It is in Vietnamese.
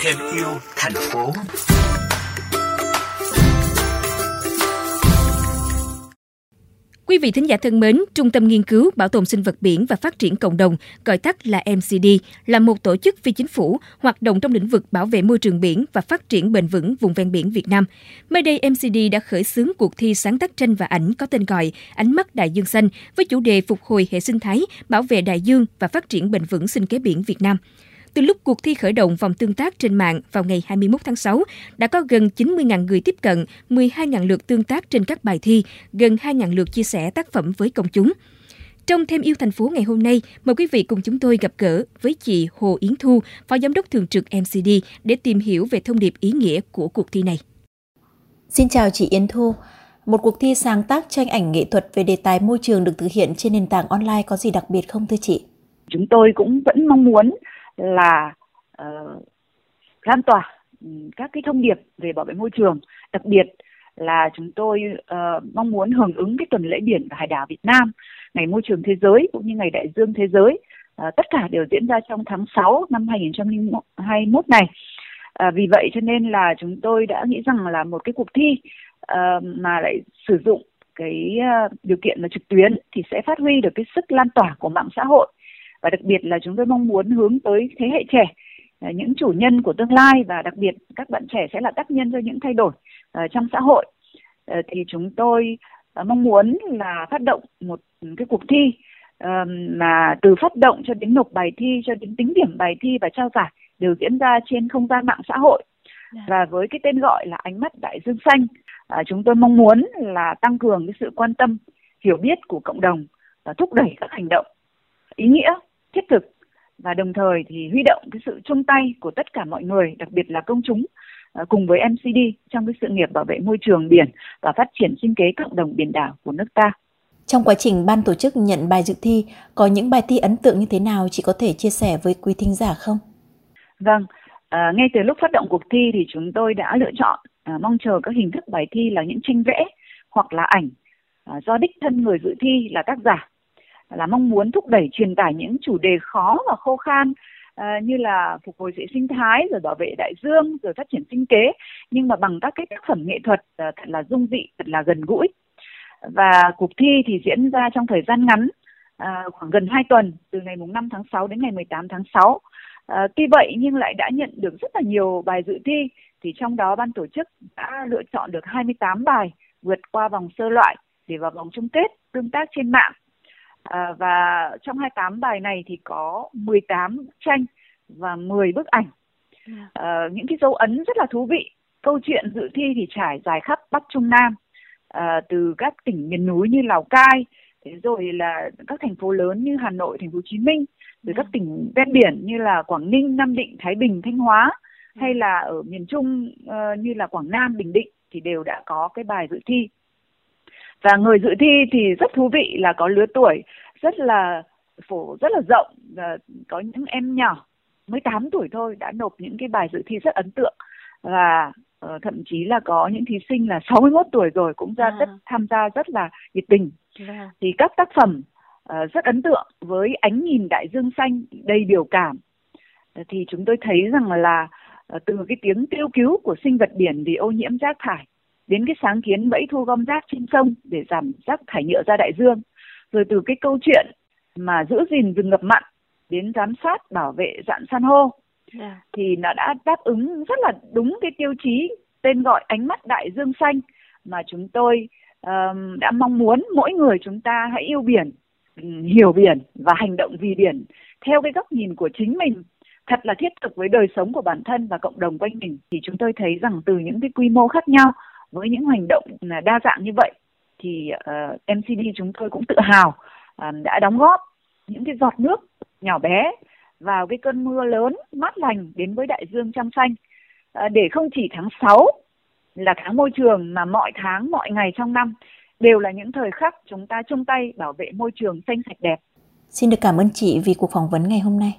thêm yêu thành phố. Quý vị thính giả thân mến, Trung tâm Nghiên cứu Bảo tồn sinh vật biển và Phát triển Cộng đồng, gọi tắt là MCD, là một tổ chức phi chính phủ hoạt động trong lĩnh vực bảo vệ môi trường biển và phát triển bền vững vùng ven biển Việt Nam. Mới đây, MCD đã khởi xướng cuộc thi sáng tác tranh và ảnh có tên gọi Ánh mắt đại dương xanh với chủ đề phục hồi hệ sinh thái, bảo vệ đại dương và phát triển bền vững sinh kế biển Việt Nam. Từ lúc cuộc thi khởi động vòng tương tác trên mạng vào ngày 21 tháng 6, đã có gần 90.000 người tiếp cận, 12.000 lượt tương tác trên các bài thi, gần 2.000 lượt chia sẻ tác phẩm với công chúng. Trong Thêm yêu thành phố ngày hôm nay, mời quý vị cùng chúng tôi gặp gỡ với chị Hồ Yến Thu, Phó Giám đốc Thường trực MCD để tìm hiểu về thông điệp ý nghĩa của cuộc thi này. Xin chào chị Yến Thu. Một cuộc thi sáng tác tranh ảnh nghệ thuật về đề tài môi trường được thực hiện trên nền tảng online có gì đặc biệt không thưa chị? Chúng tôi cũng vẫn mong muốn là uh, lan tỏa ừ, các cái thông điệp về bảo vệ môi trường. Đặc biệt là chúng tôi uh, mong muốn hưởng ứng cái tuần lễ biển và hải đảo Việt Nam ngày môi trường thế giới cũng như ngày đại dương thế giới. Uh, tất cả đều diễn ra trong tháng 6 năm 2021 này. Uh, vì vậy cho nên là chúng tôi đã nghĩ rằng là một cái cuộc thi uh, mà lại sử dụng cái uh, điều kiện là trực tuyến thì sẽ phát huy được cái sức lan tỏa của mạng xã hội và đặc biệt là chúng tôi mong muốn hướng tới thế hệ trẻ à, những chủ nhân của tương lai và đặc biệt các bạn trẻ sẽ là tác nhân cho những thay đổi uh, trong xã hội. Uh, thì chúng tôi mong muốn là phát động một cái cuộc thi mà từ phát động cho đến nộp bài thi cho đến tính điểm bài thi và trao giải đều diễn ra trên không gian mạng xã hội. Dạ. và với cái tên gọi là ánh mắt đại dương xanh chúng tôi mong muốn là tăng cường cái sự quan tâm hiểu biết của cộng đồng và thúc đẩy các hành động ý nghĩa thiết thực và đồng thời thì huy động cái sự chung tay của tất cả mọi người, đặc biệt là công chúng ờ, cùng với MCD trong cái sự nghiệp bảo vệ môi trường biển và phát triển sinh kế cộng đồng biển đảo của nước ta. Trong quá trình ban tổ chức nhận bài dự thi, có những bài thi ấn tượng như thế nào chị có thể chia sẻ với quý thính giả không? Vâng, à, ngay từ lúc phát động cuộc thi thì chúng tôi đã lựa chọn à, mong chờ các hình thức bài thi là những tranh vẽ hoặc là ảnh à, do đích thân người dự thi là tác giả là mong muốn thúc đẩy truyền tải những chủ đề khó và khô khan à, như là phục hồi hệ sinh thái rồi bảo vệ đại dương rồi phát triển sinh kế nhưng mà bằng các cái tác phẩm nghệ thuật à, thật là dung dị thật là gần gũi. Và cuộc thi thì diễn ra trong thời gian ngắn à, khoảng gần 2 tuần từ ngày mùng 5 tháng 6 đến ngày 18 tháng 6 à, tuy vậy nhưng lại đã nhận được rất là nhiều bài dự thi thì trong đó ban tổ chức đã lựa chọn được 28 bài vượt qua vòng sơ loại để vào vòng chung kết tương tác trên mạng. À, và trong 28 bài này thì có 18 bức tranh và 10 bức ảnh. À, những cái dấu ấn rất là thú vị. Câu chuyện dự thi thì trải dài khắp Bắc Trung Nam, à, từ các tỉnh miền núi như Lào Cai, thế rồi là các thành phố lớn như Hà Nội, Thành phố Hồ Chí Minh, rồi các tỉnh ven biển như là Quảng Ninh, Nam Định, Thái Bình, Thanh Hóa, hay là ở miền Trung uh, như là Quảng Nam, Bình Định thì đều đã có cái bài dự thi và người dự thi thì rất thú vị là có lứa tuổi rất là phổ rất là rộng và có những em nhỏ mới 8 tuổi thôi đã nộp những cái bài dự thi rất ấn tượng và uh, thậm chí là có những thí sinh là 61 tuổi rồi cũng ra à. rất tham gia rất là nhiệt tình à. thì các tác phẩm uh, rất ấn tượng với ánh nhìn đại dương xanh đầy biểu cảm thì chúng tôi thấy rằng là uh, từ cái tiếng kêu cứu của sinh vật biển vì ô nhiễm rác thải đến cái sáng kiến bẫy thu gom rác trên sông để giảm rác thải nhựa ra đại dương rồi từ cái câu chuyện mà giữ gìn rừng ngập mặn đến giám sát bảo vệ dạng san hô yeah. Dạ. thì nó đã đáp ứng rất là đúng cái tiêu chí tên gọi ánh mắt đại dương xanh mà chúng tôi um, đã mong muốn mỗi người chúng ta hãy yêu biển hiểu biển và hành động vì biển theo cái góc nhìn của chính mình thật là thiết thực với đời sống của bản thân và cộng đồng quanh mình thì chúng tôi thấy rằng từ những cái quy mô khác nhau với những hành động đa dạng như vậy thì ờ, uh, MCD chúng tôi cũng tự hào uh, đã đóng góp những cái giọt nước nhỏ bé vào cái cơn mưa lớn mát lành đến với đại dương trong xanh uh, để không chỉ tháng 6 là tháng môi trường mà mọi tháng mọi ngày trong năm đều là những thời khắc chúng ta chung tay bảo vệ môi trường xanh sạch đẹp. Xin được cảm ơn chị vì cuộc phỏng vấn ngày hôm nay.